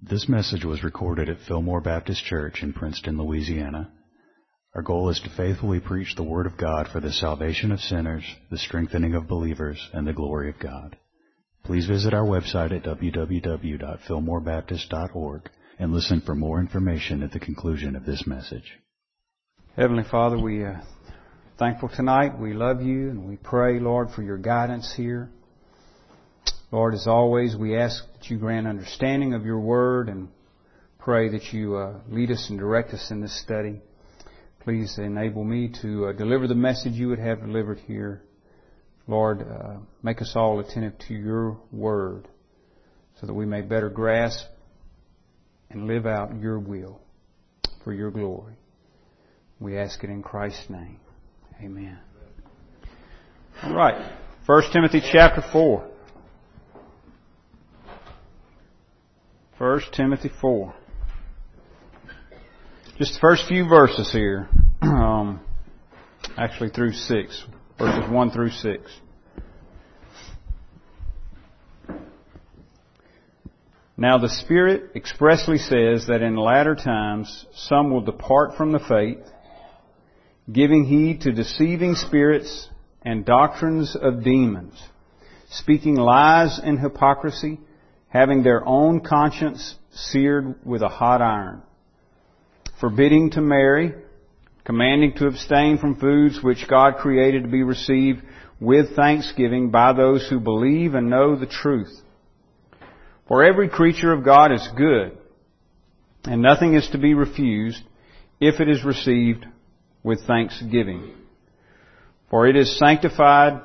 This message was recorded at Fillmore Baptist Church in Princeton, Louisiana. Our goal is to faithfully preach the Word of God for the salvation of sinners, the strengthening of believers, and the glory of God. Please visit our website at www.fillmorebaptist.org and listen for more information at the conclusion of this message. Heavenly Father, we are thankful tonight. We love you and we pray, Lord, for your guidance here. Lord, as always, we ask that you grant understanding of your word and pray that you uh, lead us and direct us in this study. Please enable me to uh, deliver the message you would have delivered here. Lord, uh, make us all attentive to your word so that we may better grasp and live out your will for your glory. We ask it in Christ's name. Amen. All right. 1 Timothy chapter 4. 1 Timothy 4. Just the first few verses here. Um, actually through 6. Verses 1 through 6. Now the Spirit expressly says that in latter times some will depart from the faith, giving heed to deceiving spirits and doctrines of demons, speaking lies and hypocrisy, having their own conscience seared with a hot iron, forbidding to marry, commanding to abstain from foods which God created to be received with thanksgiving by those who believe and know the truth. For every creature of God is good, and nothing is to be refused if it is received with thanksgiving. For it is sanctified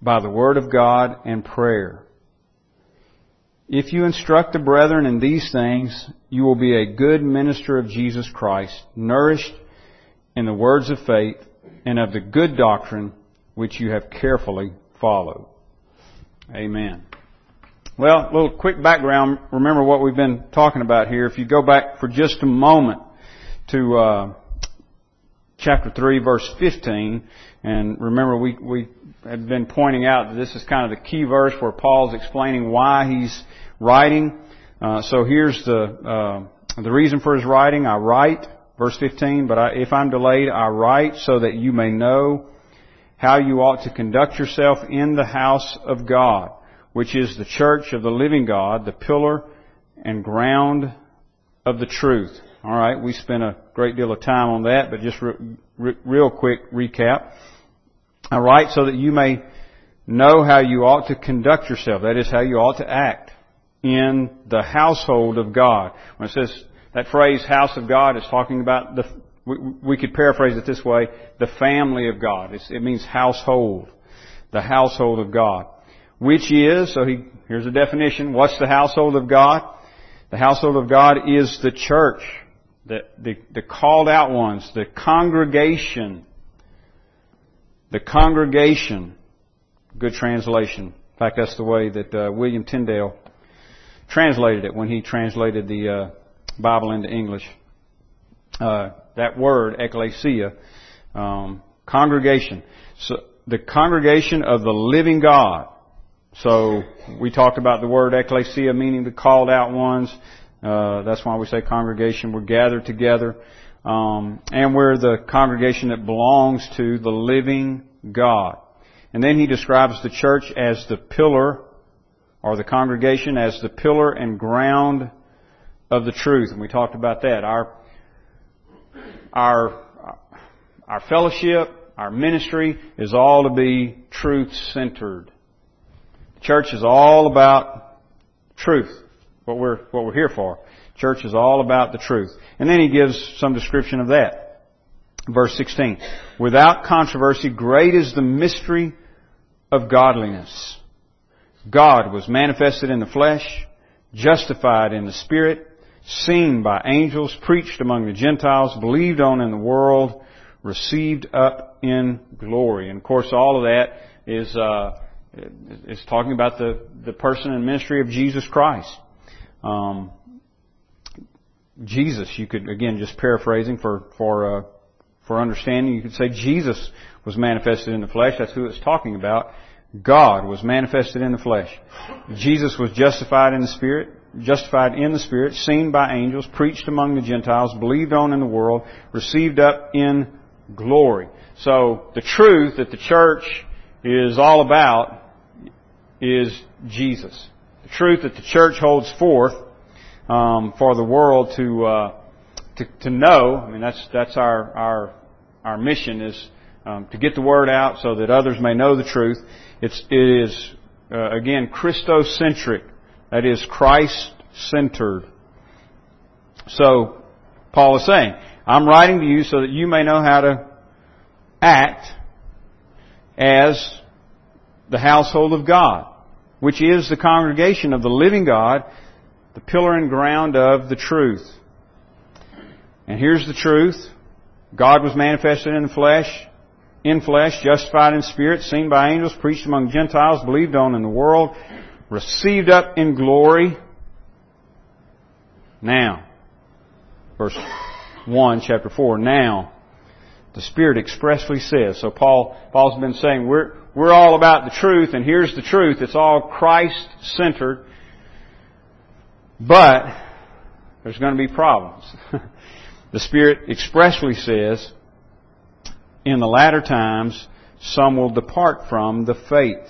by the word of God and prayer. If you instruct the brethren in these things, you will be a good minister of Jesus Christ, nourished in the words of faith and of the good doctrine which you have carefully followed. Amen. Well, a little quick background. Remember what we've been talking about here. If you go back for just a moment to uh, chapter 3, verse 15, and remember we, we had been pointing out that this is kind of the key verse where Paul's explaining why he's writing. Uh, so here's the uh, the reason for his writing. I write, verse 15. But I, if I'm delayed, I write so that you may know how you ought to conduct yourself in the house of God, which is the church of the living God, the pillar and ground of the truth. All right, we spent a great deal of time on that, but just re- re- real quick recap. I write so that you may know how you ought to conduct yourself. That is how you ought to act in the household of God. When it says that phrase, house of God, is talking about the, we, we could paraphrase it this way, the family of God. It's, it means household. The household of God. Which is, so he, here's a definition, what's the household of God? The household of God is the church. The, the, the called out ones, the congregation. The congregation. Good translation. In fact, that's the way that uh, William Tyndale translated it when he translated the uh, Bible into English. Uh, that word, ecclesia, um, congregation. So the congregation of the living God. So we talked about the word ecclesia meaning the called out ones. Uh, that's why we say congregation. We're gathered together, um, and we're the congregation that belongs to the living God. And then he describes the church as the pillar or the congregation as the pillar and ground of the truth. And we talked about that. Our, our, our fellowship, our ministry is all to be truth centered. Church is all about truth. What we're, what we're here for. Church is all about the truth. And then he gives some description of that. Verse 16. Without controversy, great is the mystery of godliness. God was manifested in the flesh, justified in the spirit, seen by angels, preached among the Gentiles, believed on in the world, received up in glory. And of course, all of that is uh, is talking about the the person and ministry of Jesus Christ. Um, Jesus, you could again just paraphrasing for for uh, for understanding, you could say Jesus was manifested in the flesh. That's who it's talking about. God was manifested in the flesh. Jesus was justified in the Spirit. justified in the Spirit, seen by angels, preached among the Gentiles, believed on in the world, received up in glory. So the truth that the church is all about is Jesus. The truth that the church holds forth um, for the world to, uh, to to know. I mean, that's that's our our our mission is um, to get the word out so that others may know the truth. It's it is uh, again Christocentric. That is Christ centered. So Paul is saying, I'm writing to you so that you may know how to act as the household of God, which is the congregation of the living God, the pillar and ground of the truth. And here's the truth. God was manifested in the flesh, in flesh, justified in spirit, seen by angels, preached among Gentiles, believed on in the world, received up in glory. Now, verse 1, chapter 4, now, the Spirit expressly says. So Paul, Paul's been saying, we're, we're all about the truth, and here's the truth. It's all Christ-centered. But, there's going to be problems. the Spirit expressly says, in the latter times, some will depart from the faith.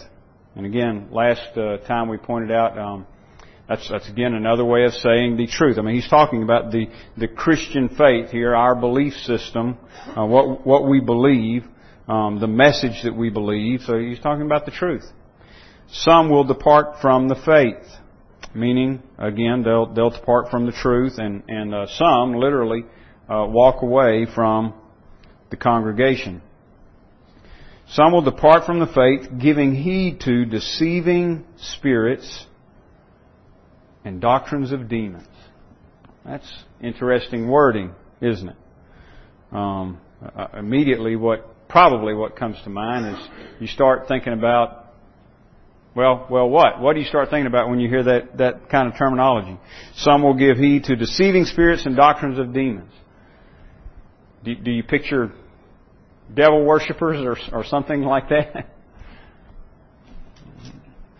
And again, last uh, time we pointed out, um, that's, that's again another way of saying the truth. I mean, he's talking about the, the Christian faith here, our belief system, uh, what, what we believe, um, the message that we believe. So he's talking about the truth. Some will depart from the faith, meaning, again, they'll, they'll depart from the truth, and, and uh, some literally uh, walk away from the congregation. Some will depart from the faith, giving heed to deceiving spirits and doctrines of demons. That's interesting wording, isn't it? Um, uh, immediately, what probably what comes to mind is you start thinking about, well, well, what? What do you start thinking about when you hear that that kind of terminology? Some will give heed to deceiving spirits and doctrines of demons. Do, do you picture devil worshippers or, or something like that?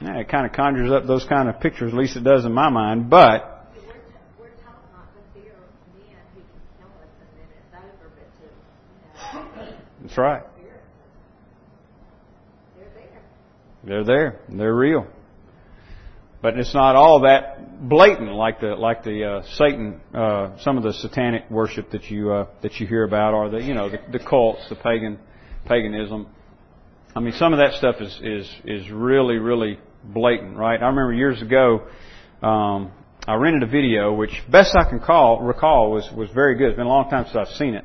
Yeah, it kind of conjures up those kind of pictures, at least it does in my mind. But that's right. They're there. They're real. But it's not all that blatant like the like the uh, Satan, uh, some of the satanic worship that you uh, that you hear about, or the you know the, the cults, the pagan paganism. I mean, some of that stuff is is is really really blatant, right? I remember years ago, um, I rented a video, which best I can call recall was was very good. It's been a long time since I've seen it,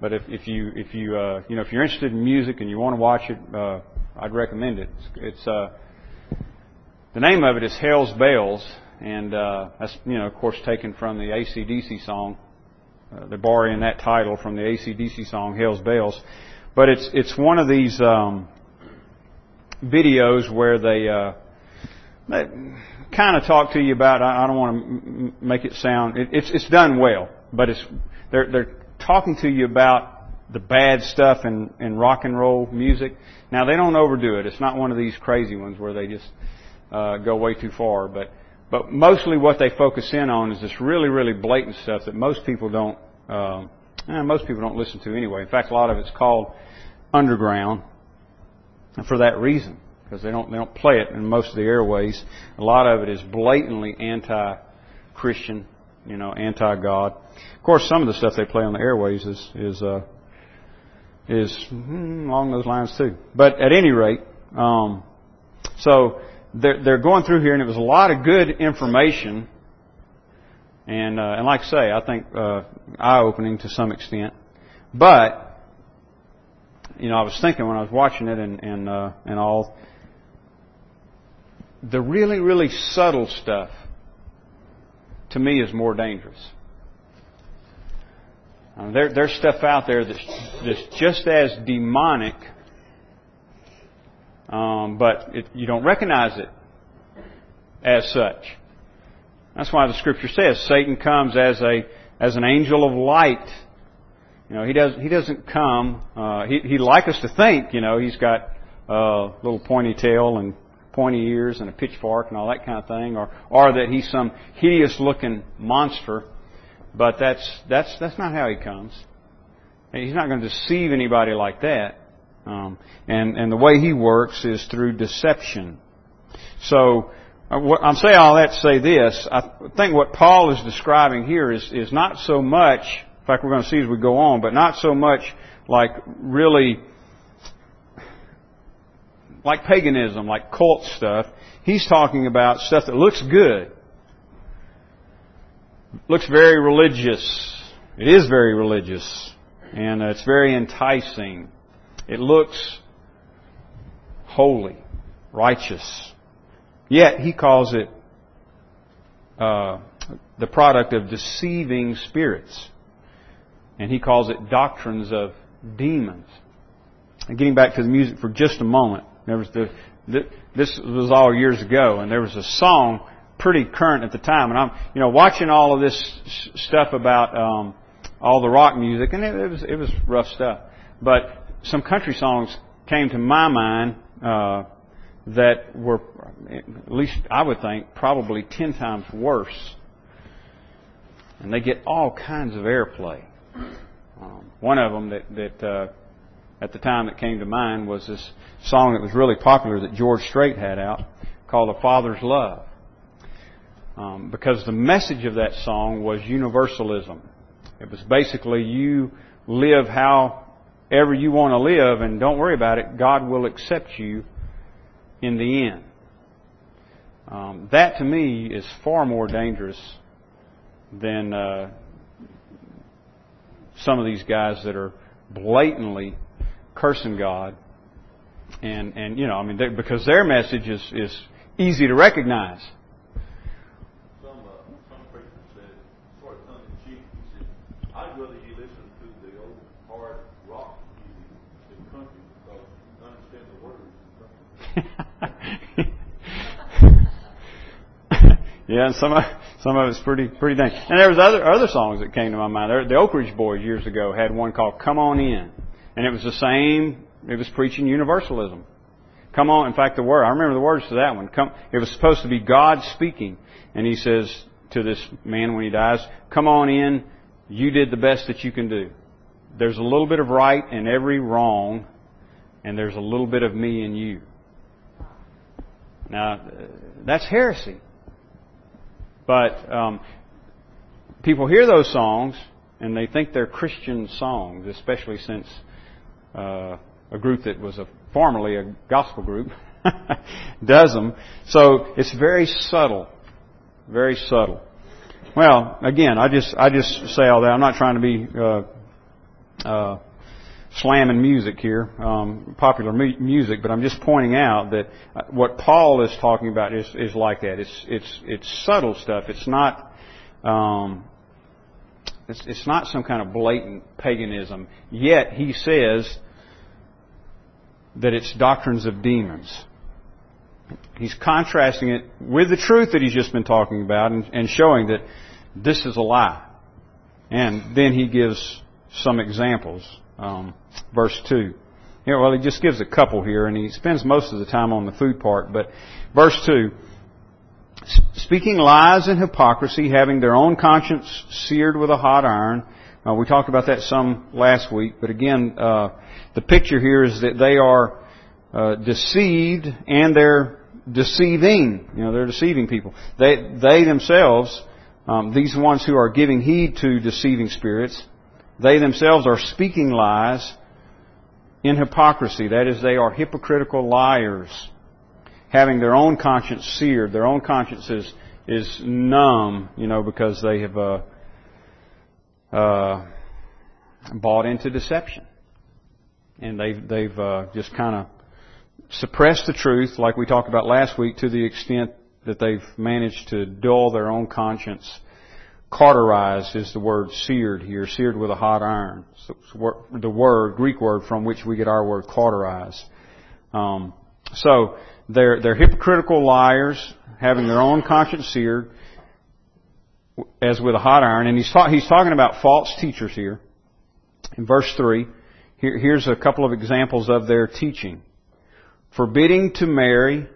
but if if you if you uh, you know if you're interested in music and you want to watch it, uh, I'd recommend it. It's, it's uh, the name of it is Hell's Bells, and uh, that's you know of course taken from the ACDC song. Uh, they're borrowing that title from the ACDC song Hell's Bells, but it's it's one of these um, videos where they uh, they kind of talk to you about. I don't want to make it sound. It, it's it's done well, but it's they're they're talking to you about the bad stuff in in rock and roll music. Now they don't overdo it. It's not one of these crazy ones where they just uh, go way too far. But but mostly what they focus in on is this really really blatant stuff that most people don't. Uh, eh, most people don't listen to anyway. In fact, a lot of it's called underground for that reason because they don't they don't play it in most of the airways. A lot of it is blatantly anti-Christian, you know, anti-God. Of course, some of the stuff they play on the airways is is uh, is hmm, along those lines too. But at any rate, um, so they're they're going through here, and it was a lot of good information. And uh, and like I say, I think uh, eye-opening to some extent, but you know, I was thinking when I was watching it and and uh, and all, the really, really subtle stuff to me is more dangerous. There, there's stuff out there that's, that's just as demonic, um, but it, you don't recognize it as such. That's why the scripture says Satan comes as a as an angel of light. You know, he does he doesn't come. Uh, he he'd like us to think, you know, he's got a little pointy tail and pointy ears and a pitchfork and all that kind of thing, or or that he's some hideous looking monster. But that's that's that's not how he comes. He's not going to deceive anybody like that. Um, and and the way he works is through deception. So uh, I'm saying all that to say this. I think what Paul is describing here is is not so much. In fact, we're going to see as we go on, but not so much like really like paganism, like cult stuff. He's talking about stuff that looks good, looks very religious. It is very religious, and it's very enticing. It looks holy, righteous. Yet he calls it uh, the product of deceiving spirits, and he calls it doctrines of demons. And getting back to the music for just a moment, there was the, this was all years ago, and there was a song pretty current at the time, and I'm you know watching all of this stuff about um, all the rock music, and it, it was it was rough stuff. But some country songs came to my mind uh, that were, at least I would think, probably ten times worse, and they get all kinds of airplay. Um, one of them that that uh, at the time that came to mind was this song that was really popular that George Strait had out called "A Father's Love," um, because the message of that song was universalism. It was basically you live however you want to live, and don't worry about it. God will accept you in the end. Um, that to me is far more dangerous than uh, some of these guys that are blatantly cursing God. And, and you know, I mean, they, because their message is, is easy to recognize. Some, uh, some preacher said, sort of tongue in cheek, he said, I'd rather you listen to the old hard rock music than country because you understand the words. Yeah, and some of, some of it's pretty pretty dang. And there was other other songs that came to my mind. The Oak Ridge Boys years ago had one called "Come On In," and it was the same. It was preaching universalism. Come on. In fact, the word I remember the words to that one. Come. It was supposed to be God speaking, and He says to this man when he dies, "Come on in. You did the best that you can do. There's a little bit of right in every wrong, and there's a little bit of me in you." Now, that's heresy. But um, people hear those songs and they think they're Christian songs, especially since uh, a group that was a, formerly a gospel group does them. So it's very subtle, very subtle. Well, again, I just I just say all that. I'm not trying to be uh, uh, slamming music here, um, popular mu- music, but I'm just pointing out that uh, what Paul is talking about is, is like that. It's it's it's subtle stuff. It's not um, it's, it's not some kind of blatant paganism. Yet he says that it's doctrines of demons. He's contrasting it with the truth that he's just been talking about and, and showing that this is a lie. And then he gives some examples. Um, verse 2. Yeah, well, he just gives a couple here, and he spends most of the time on the food part. But verse 2 speaking lies and hypocrisy, having their own conscience seared with a hot iron. Uh, we talked about that some last week, but again, uh, the picture here is that they are uh, deceived and they're deceiving. You know, they're deceiving people. They they themselves, um, these ones who are giving heed to deceiving spirits, they themselves are speaking lies in hypocrisy. That is, they are hypocritical liars having their own conscience seared. Their own conscience is, is numb, you know, because they have uh, uh, bought into deception. And they've, they've uh, just kind of suppressed the truth, like we talked about last week, to the extent that they've managed to dull their own conscience. Cauterized is the word seared here, seared with a hot iron. The word, Greek word from which we get our word cauterize. Um, so they're, they're hypocritical liars, having their own conscience seared, as with a hot iron. And he's, ta- he's talking about false teachers here. In verse 3, here, here's a couple of examples of their teaching. Forbidding to marry,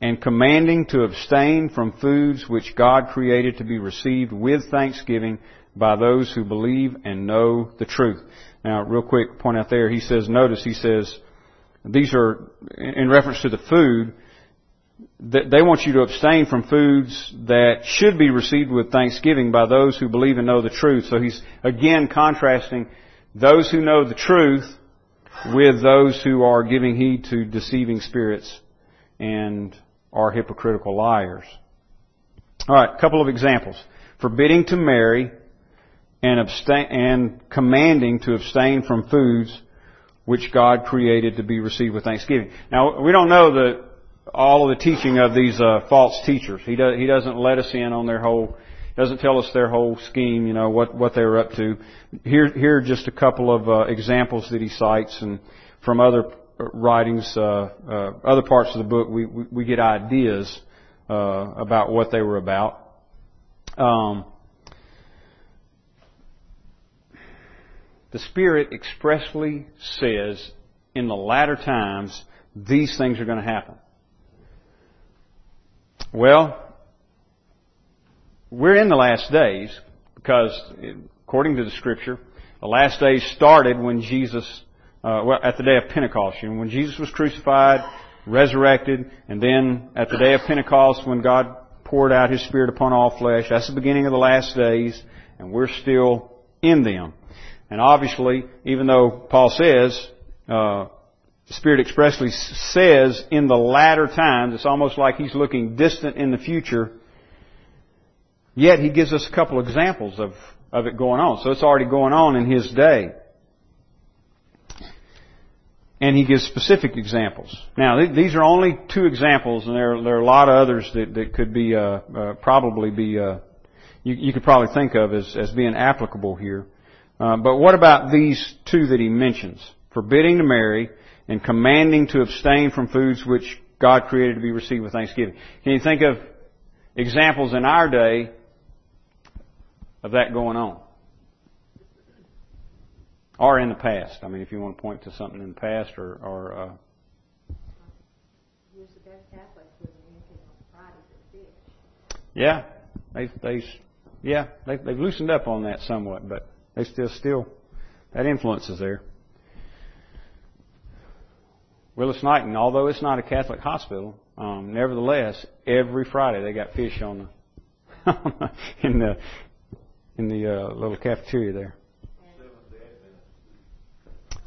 and commanding to abstain from foods which God created to be received with thanksgiving by those who believe and know the truth. Now, real quick, point out there, he says, notice he says, these are, in reference to the food, that they want you to abstain from foods that should be received with thanksgiving by those who believe and know the truth. So he's again contrasting those who know the truth with those who are giving heed to deceiving spirits and are hypocritical liars. Alright, a couple of examples. Forbidding to marry and abstain, and commanding to abstain from foods which God created to be received with thanksgiving. Now, we don't know the, all of the teaching of these uh, false teachers. He, does, he doesn't let us in on their whole, doesn't tell us their whole scheme, you know, what, what they were up to. Here, here are just a couple of uh, examples that he cites and from other writings, uh, uh, other parts of the book, we, we, we get ideas uh, about what they were about. Um, the Spirit expressly says in the latter times these things are going to happen. Well, we're in the last days because according to the scripture, the last days started when Jesus, uh, well, at the day of Pentecost. You know, when Jesus was crucified, resurrected, and then at the day of Pentecost when God poured out His Spirit upon all flesh, that's the beginning of the last days, and we're still in them. And obviously, even though Paul says, uh, the Spirit expressly says in the latter times, it's almost like he's looking distant in the future, yet he gives us a couple examples of, of it going on. So it's already going on in his day. And he gives specific examples. Now, th- these are only two examples, and there, there are a lot of others that, that could be uh, uh, probably be uh, you, you could probably think of as, as being applicable here. Uh, but what about these two that he mentions? Forbidding to marry and commanding to abstain from foods which God created to be received with thanksgiving. Can you think of examples in our day of that going on? Or in the past. I mean, if you want to point to something in the past or, or uh, yeah, they they yeah they they've loosened up on that somewhat, but they still, still, that influence is there. Willis Knighton, although it's not a Catholic hospital, um, nevertheless, every Friday they got fish on the in the in the uh, little cafeteria there.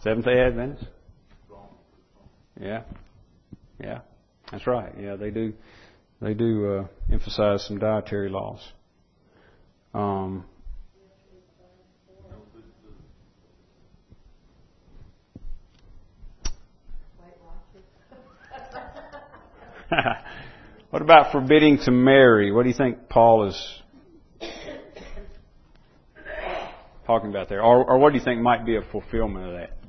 Seventh Day Adventist. Yeah, yeah, that's right. Yeah, they do. They do uh, emphasize some dietary laws. Um, what about forbidding to marry? What do you think Paul is talking about there? Or, or what do you think might be a fulfillment of that?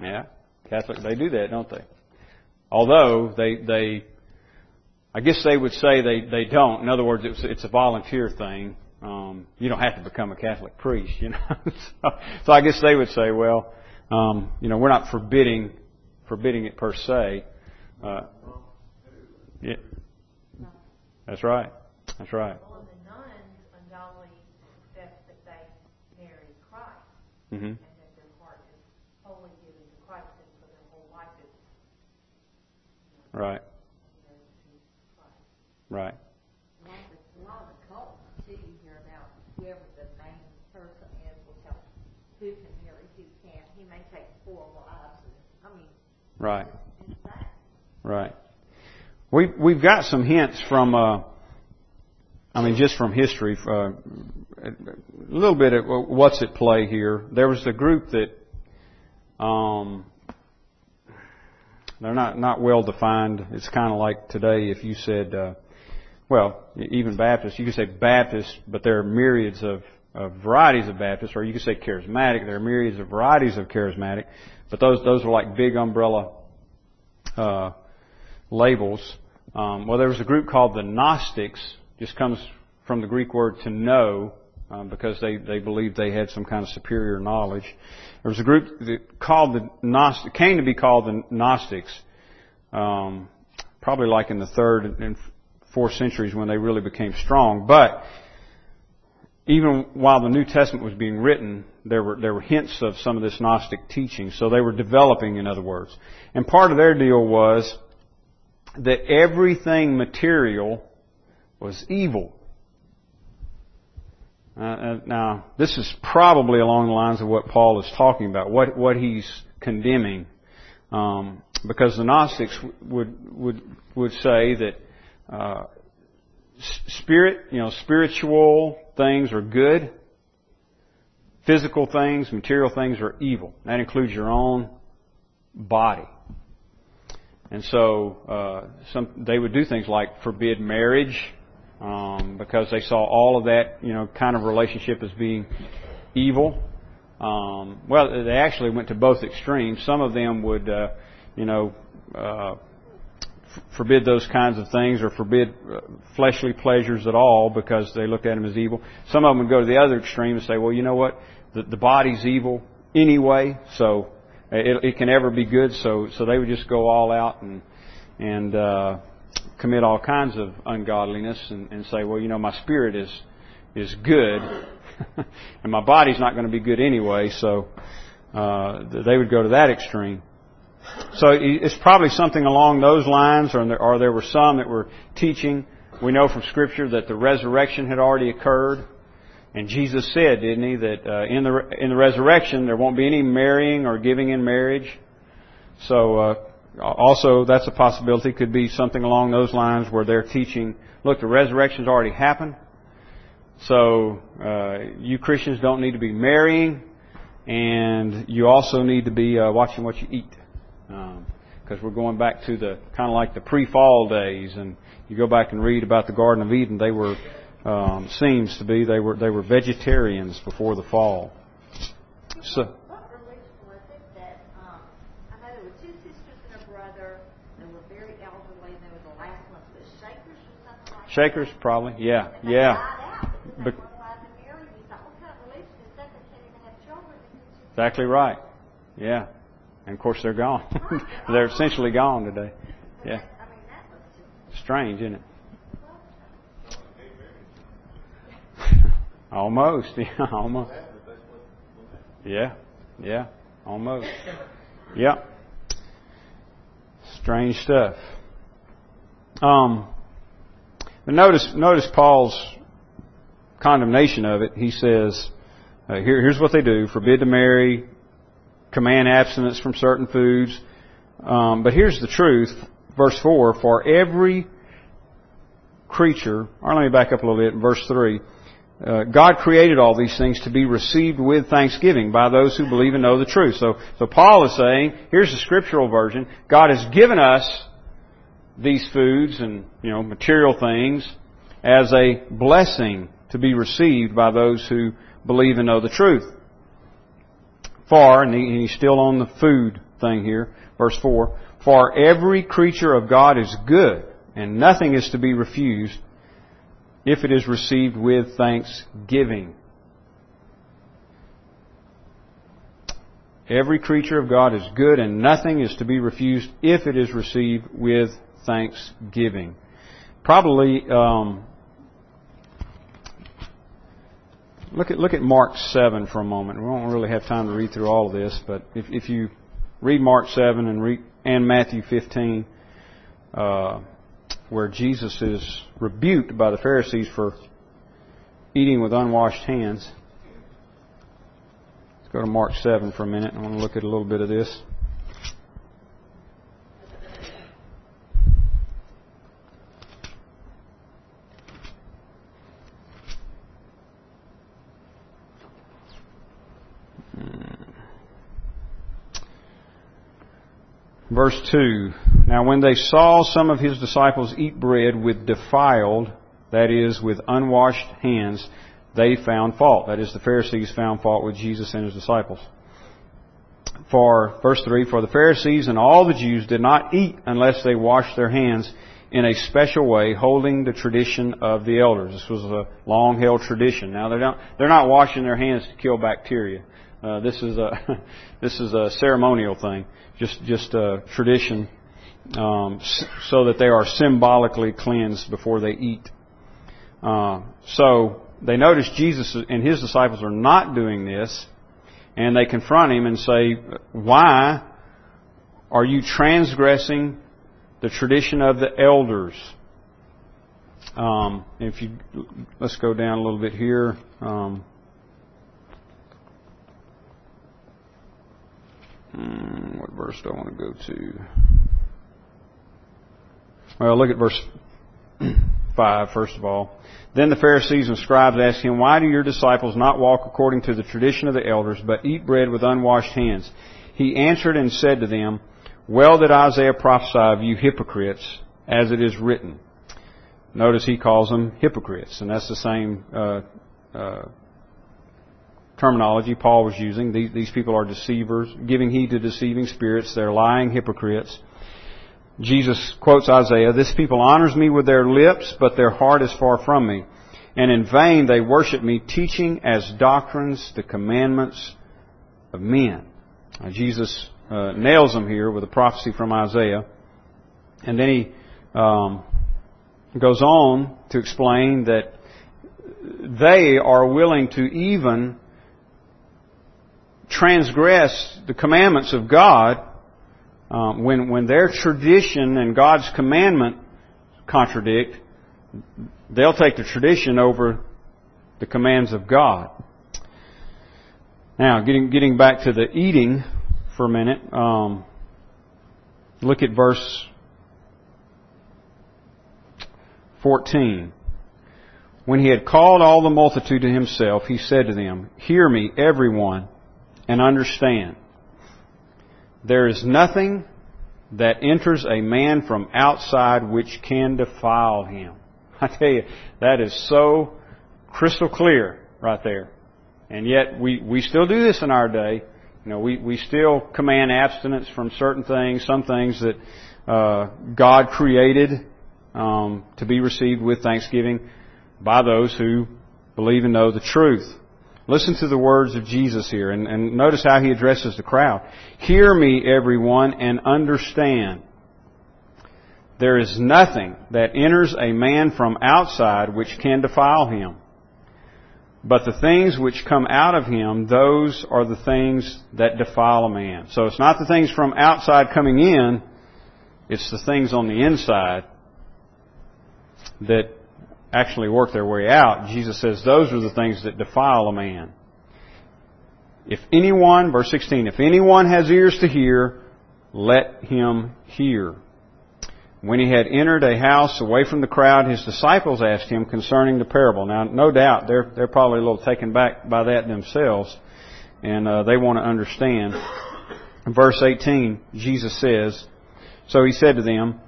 Yeah, Catholic, they do that, don't they? Although they, they, I guess they would say they, they don't. In other words, it's, it's a volunteer thing. Um, you don't have to become a Catholic priest, you know. so, so I guess they would say, well, um, you know, we're not forbidding forbidding it per se. Uh, yeah, that's right. That's right. Well, the nuns confess that they marry Christ, mm-hmm. and that their heart is wholly given to Christ, and so their whole life is you know, right. Right. A lot of, about whoever the person is will tell who can marry, who can't. He may take four wives. I mean, Right. Right. We we've got some hints from. Uh, I mean, just from history, uh, a little bit of what's at play here. There was a group that um, they're not not well defined. It's kind of like today if you said, uh, well, even Baptist, you could say Baptist, but there are myriads of, of varieties of Baptist, or you could say charismatic. There are myriads of varieties of charismatic, but those those are like big umbrella uh, labels. Um, well, there was a group called the Gnostics. Just comes from the Greek word to know, um, because they they believed they had some kind of superior knowledge. There was a group that called the came to be called the Gnostics. um, probably like in the third and fourth centuries when they really became strong. But even while the New Testament was being written, there were there were hints of some of this Gnostic teaching. So they were developing, in other words. And part of their deal was that everything material was evil. Uh, uh, now, this is probably along the lines of what Paul is talking about, what what he's condemning, um, because the Gnostics would would would say that uh, spirit, you know, spiritual things are good, physical things, material things are evil. That includes your own body. And so, uh, some they would do things like forbid marriage um, because they saw all of that, you know, kind of relationship as being evil. Um, well, they actually went to both extremes. Some of them would, uh, you know, uh, f- forbid those kinds of things or forbid uh, fleshly pleasures at all because they looked at them as evil. Some of them would go to the other extreme and say, well, you know what, the, the body's evil anyway, so it, it can never be good. So, so they would just go all out and and uh, commit all kinds of ungodliness and, and say, well, you know, my spirit is is good, and my body's not going to be good anyway. So uh, they would go to that extreme. So it's probably something along those lines, or there, or there were some that were teaching. We know from Scripture that the resurrection had already occurred, and Jesus said, didn't he, that uh, in the in the resurrection there won't be any marrying or giving in marriage. So uh, also that's a possibility. Could be something along those lines where they're teaching, look, the resurrection's already happened. So uh, you Christians don't need to be marrying, and you also need to be uh, watching what you eat, because um, we're going back to the kind of like the pre-fall days, and you go back and read about the Garden of Eden. They were um, seems to be they were they were vegetarians before the fall. So. What religion was it that um, I know there were two sisters and a brother that were very they were the last ones. The Shakers or something like Shakers, that? probably, yeah, yeah. died out because they Bec- weren't allowed to marry. You thought, what kind of religion is that? They can't even have children. Exactly right. Yeah, and of course they're gone. they're essentially gone today. Yeah, I mean, that was just strange, isn't it? Almost, yeah, almost. Yeah, yeah, almost. Yeah. Strange stuff. Um, but notice, notice Paul's condemnation of it. He says, uh, here, here's what they do: forbid to marry, command abstinence from certain foods. Um, but here's the truth, verse four: for every creature, or let me back up a little bit, verse three. Uh, God created all these things to be received with thanksgiving by those who believe and know the truth. So, so Paul is saying, here's the scriptural version, God has given us these foods and, you know, material things as a blessing to be received by those who believe and know the truth. For, and, he's still on the food thing here, verse 4, for every creature of God is good, and nothing is to be refused if it is received with thanksgiving. Every creature of God is good and nothing is to be refused if it is received with thanksgiving. Probably, um, look at look at Mark seven for a moment. We won't really have time to read through all of this, but if, if you read Mark seven and read and Matthew fifteen, uh, where Jesus is rebuked by the Pharisees for eating with unwashed hands. Let's go to Mark 7 for a minute. I want to look at a little bit of this. Verse 2. Now when they saw some of his disciples eat bread with defiled, that is, with unwashed hands, they found fault. That is, the Pharisees found fault with Jesus and his disciples. For, verse 3, for the Pharisees and all the Jews did not eat unless they washed their hands in a special way, holding the tradition of the elders. This was a long held tradition. Now they're not, they're not washing their hands to kill bacteria. Uh, this is a this is a ceremonial thing, just just a tradition um, so that they are symbolically cleansed before they eat. Uh, so they notice Jesus and his disciples are not doing this, and they confront him and say, "Why are you transgressing the tradition of the elders?" Um, if you let's go down a little bit here. Um, hmm, what verse do I want to go to? Well, look at verse 5, first of all. Then the Pharisees and scribes asked him, Why do your disciples not walk according to the tradition of the elders, but eat bread with unwashed hands? He answered and said to them, Well did Isaiah prophesy of you hypocrites, as it is written. Notice he calls them hypocrites, and that's the same uh, uh, terminology Paul was using. These, these people are deceivers, giving heed to deceiving spirits. They're lying hypocrites. Jesus quotes Isaiah, This people honors me with their lips, but their heart is far from me. And in vain they worship me, teaching as doctrines the commandments of men. Now, Jesus uh, nails them here with a prophecy from Isaiah. And then he um, goes on to explain that they are willing to even transgress the commandments of God um, when when their tradition and God's commandment contradict, they'll take the tradition over the commands of God. Now, getting getting back to the eating for a minute, um, look at verse fourteen. When he had called all the multitude to himself, he said to them, Hear me, everyone, and understand. There is nothing that enters a man from outside which can defile him. I tell you, that is so crystal clear right there. And yet we, we still do this in our day. You know, we, we still command abstinence from certain things, some things that uh, God created um, to be received with thanksgiving by those who believe and know the truth. Listen to the words of Jesus here and, and, notice how he addresses the crowd. Hear me, everyone, and understand. There is nothing that enters a man from outside which can defile him. But the things which come out of him, those are the things that defile a man. So it's not the things from outside coming in, it's the things on the inside that actually work their way out, Jesus says those are the things that defile a man. If anyone, verse 16, if anyone has ears to hear, let him hear. When he had entered a house away from the crowd, his disciples asked him concerning the parable. Now, no doubt they're they're probably a little taken back by that themselves, and uh, they want to understand. In verse 18, Jesus says, "So he said to them,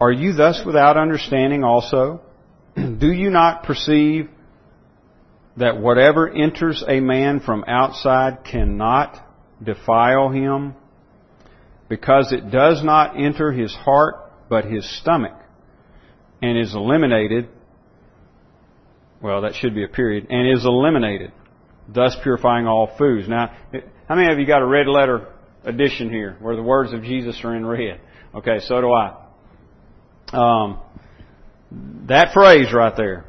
are you thus without understanding also? Do you not perceive that whatever enters a man from outside cannot defile him? Because it does not enter his heart, but his stomach, and is eliminated. Well, that should be a period, and is eliminated, thus purifying all foods. Now, how many of you got a red letter edition here, where the words of Jesus are in red? Okay, so do I. Um, that phrase right there.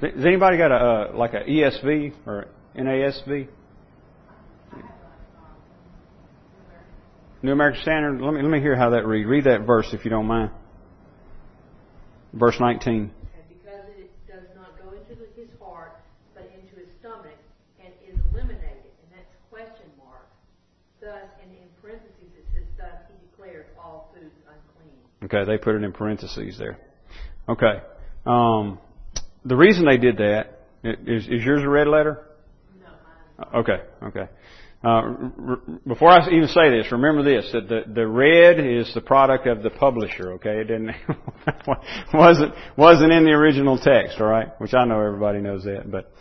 Has anybody got a uh, like a ESV or NASV? New American Standard. Let me let me hear how that read. Read that verse if you don't mind. Verse nineteen. And because it does not go into his heart, but into his stomach, and is eliminated, and that's question mark. Thus, and in parentheses it says, thus he declares all foods unclean. Okay, they put it in parentheses there. Okay. Um, the reason they did that is, is yours a red letter? No, Okay, okay. Uh, r- before I even say this, remember this: that the the red is the product of the publisher. Okay, it didn't wasn't wasn't in the original text. All right, which I know everybody knows that, but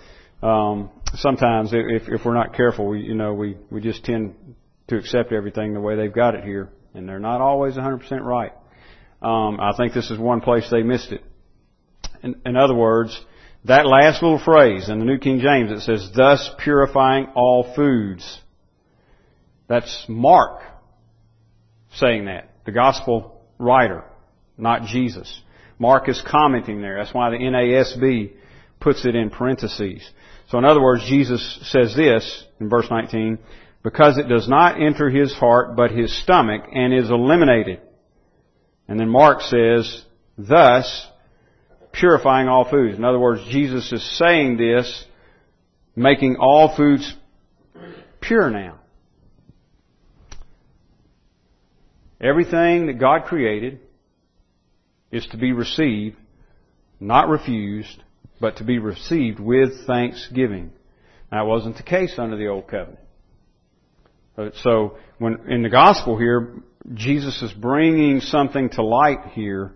um, sometimes if if we're not careful, we you know we we just tend to accept everything the way they've got it here, and they're not always 100% right. Um, I think this is one place they missed it. In, in other words, that last little phrase in the New King James, it says, thus purifying all foods. That's Mark saying that. the gospel writer, not Jesus. Mark is commenting there. That's why the NASB puts it in parentheses. So in other words, Jesus says this in verse 19, because it does not enter his heart but his stomach and is eliminated. And then Mark says, thus purifying all foods. In other words, Jesus is saying this, making all foods pure now. Everything that God created is to be received, not refused, but to be received with thanksgiving. That wasn't the case under the Old Covenant. So, when, in the Gospel here, Jesus is bringing something to light here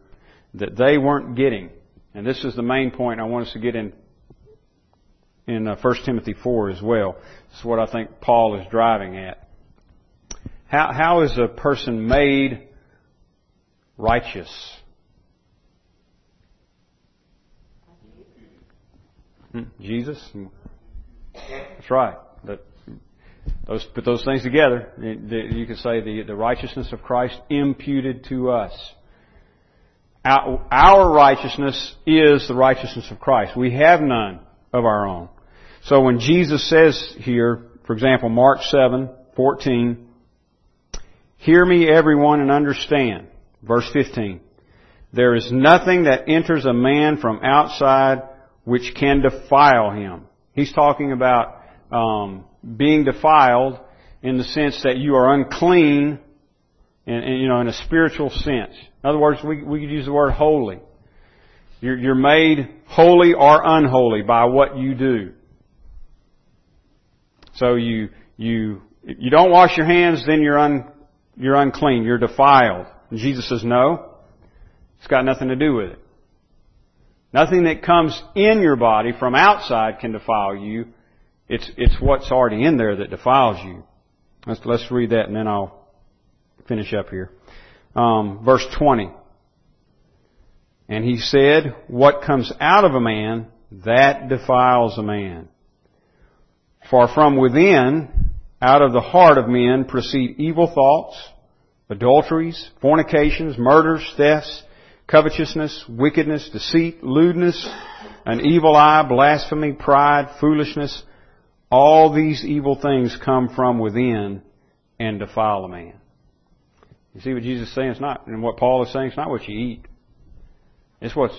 that they weren't getting. And this is the main point I want us to get in in uh, 1 Timothy 4 as well. This is what I think Paul is driving at. How, how is a person made righteous? Hmm, Jesus? That's right. That, those, put those things together. You could say the, the righteousness of Christ imputed to us. Our, our righteousness is the righteousness of Christ. We have none of our own. So when Jesus says here, for example, Mark 7, 14, Hear me everyone and understand. Verse 15. There is nothing that enters a man from outside which can defile him. He's talking about um, being defiled in the sense that you are unclean, and, you know, in a spiritual sense. In other words, we, we could use the word holy. You're, you're made holy or unholy by what you do. So you you you don't wash your hands, then you're un, you're unclean, you're defiled. And Jesus says, no, it's got nothing to do with it. Nothing that comes in your body from outside can defile you. It's, it's what's already in there that defiles you. Let's, let's read that and then I'll finish up here. Um, verse 20. And he said, what comes out of a man, that defiles a man. For from within, out of the heart of men proceed evil thoughts, adulteries, fornications, murders, thefts, covetousness, wickedness, deceit, lewdness, an evil eye, blasphemy, pride, foolishness. All these evil things come from within and defile a man. You see what Jesus is saying? It's not, and what Paul is saying, it's not what you eat. It's what's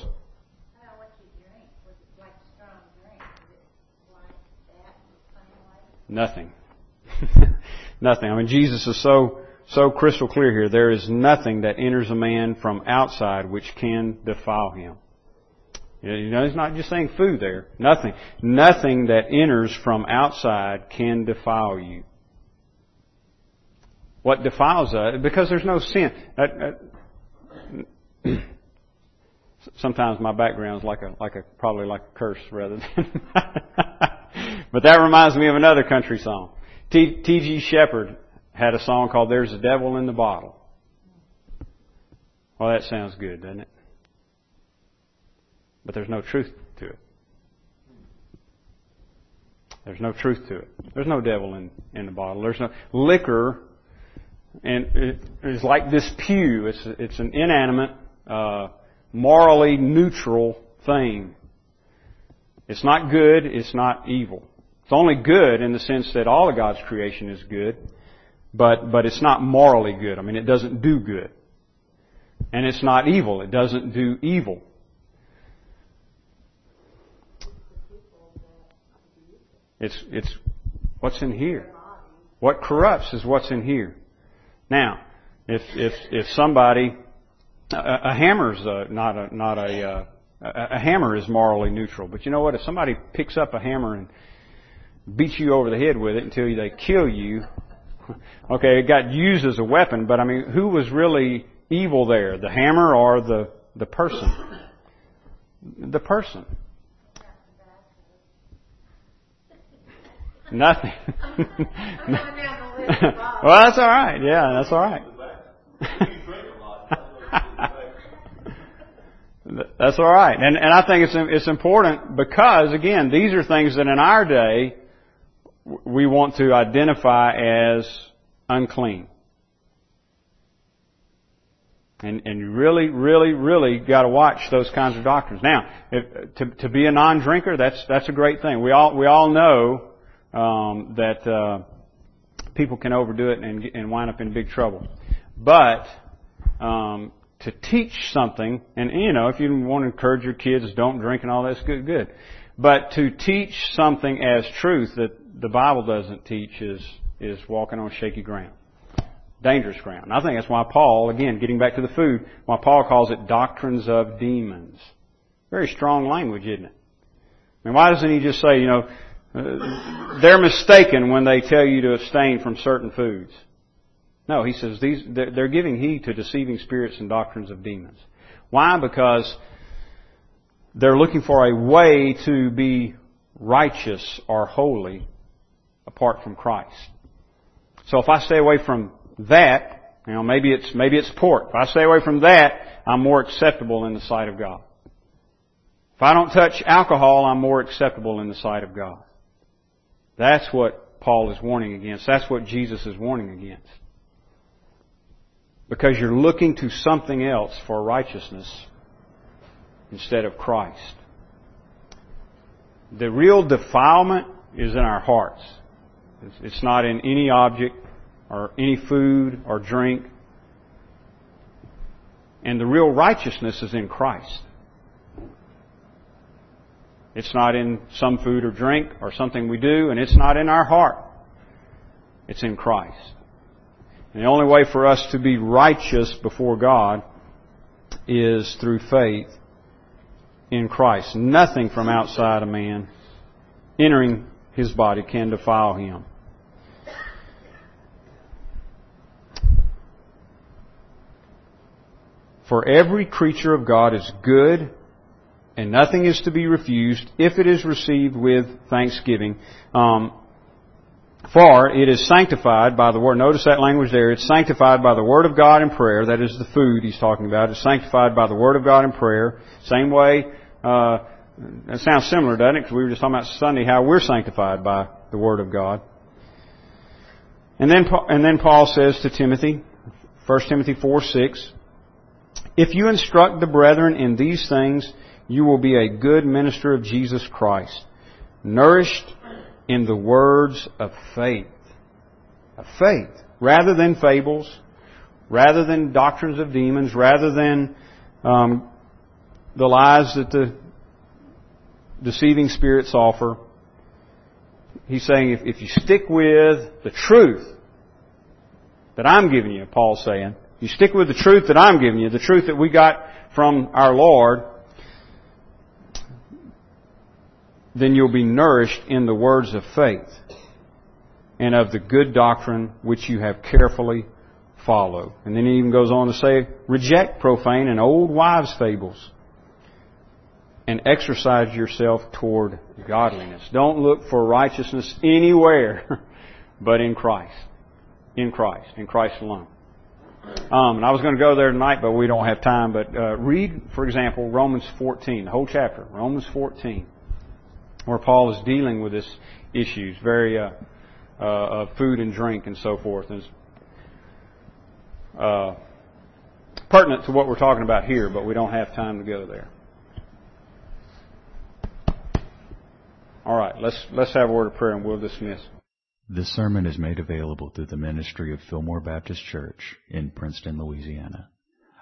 Nothing. nothing. I mean, Jesus is so, so crystal clear here. There is nothing that enters a man from outside which can defile him. You know, he's not just saying food there. Nothing. Nothing that enters from outside can defile you. What defiles us, because there's no sin. Uh, uh, sometimes my background is like a, like a, probably like a curse rather than, but that reminds me of another country song. T.G. Sheppard had a song called There's a Devil in the Bottle. Well, that sounds good, doesn't it? But there's no truth to it. There's no truth to it. There's no devil in, in the bottle. There's no liquor, and it is like this pew. It's it's an inanimate, uh, morally neutral thing. It's not good. It's not evil. It's only good in the sense that all of God's creation is good, but, but it's not morally good. I mean, it doesn't do good. And it's not evil. It doesn't do evil. It's, it's what's in here. What corrupts is what's in here. Now, if, if, if somebody, a, a hammer's a, not a, not a, uh, a, a hammer is morally neutral. But you know what? If somebody picks up a hammer and beats you over the head with it until they kill you. Okay, it got used as a weapon, but I mean, who was really evil there? The hammer or the, the person? The person. Nothing. well, that's all right. Yeah, that's all right. that's all right. And, and I think it's, it's important because, again, these are things that in our day we want to identify as unclean. And, and you really, really, really got to watch those kinds of doctrines. Now, if, to, to be a non-drinker, that's, that's a great thing. We all, we all know, um, that, uh, people can overdo it and, and wind up in big trouble. But, um, to teach something, and you know, if you want to encourage your kids, don't drink and all that's good, good. But to teach something as truth that the Bible doesn't teach is, is walking on shaky ground dangerous ground. And I think that's why Paul, again, getting back to the food, why Paul calls it doctrines of demons. Very strong language, isn't it? I mean, why doesn't he just say, you know, Uh, they're mistaken when they tell you to abstain from certain foods? No, he says these, they're giving heed to deceiving spirits and doctrines of demons. Why? Because they're looking for a way to be righteous or holy apart from Christ. So if I stay away from that, you know, maybe it's, maybe it's pork. If I stay away from that, I'm more acceptable in the sight of God. If I don't touch alcohol, I'm more acceptable in the sight of God. That's what Paul is warning against. That's what Jesus is warning against. Because you're looking to something else for righteousness instead of Christ. The real defilement is in our hearts. It's not in any object or any food or drink. And the real righteousness is in Christ. It's not in some food or drink or something we do, and it's not in our heart. It's in Christ. And the only way for us to be righteous before God is through faith in Christ. Nothing from outside a man entering his body can defile him. For every creature of God is good, and nothing is to be refused if it is received with thanksgiving. Um, for it is sanctified by the word. Notice that language there. It's sanctified by the word of God and prayer. That is the food he's talking about. It's sanctified by the word of God and prayer. Same way. Uh, that sounds similar, doesn't it? Because we were just talking about Sunday how we're sanctified by the word of God. And then, and then Paul says to Timothy, 1 Timothy 4, 6, if you instruct the brethren in these things, you will be a good minister of Jesus Christ, nourished in the words of faith. Of faith. Rather than fables, rather than doctrines of demons, rather than um, the lies that the deceiving spirits offer. He's saying if, if you stick with the truth that I'm giving you, Paul's saying, you stick with the truth that I'm giving you, the truth that we got from our Lord, then you'll be nourished in the words of faith and of the good doctrine which you have carefully followed. And then he even goes on to say, reject profane and old wives' fables and exercise yourself toward godliness. Don't look for righteousness anywhere but in Christ. In Christ. In Christ alone. Um, and I was going to go there tonight, but we don't have time. But uh, read, for example, Romans 14, the whole chapter, Romans 14, where Paul is dealing with this issues, very uh, uh, of food and drink and so forth, and it's uh, pertinent to what we're talking about here, but we don't have time to go there. All right, let's let's have a word of prayer and we'll dismiss. This sermon is made available through the ministry of Fillmore Baptist Church in Princeton, Louisiana.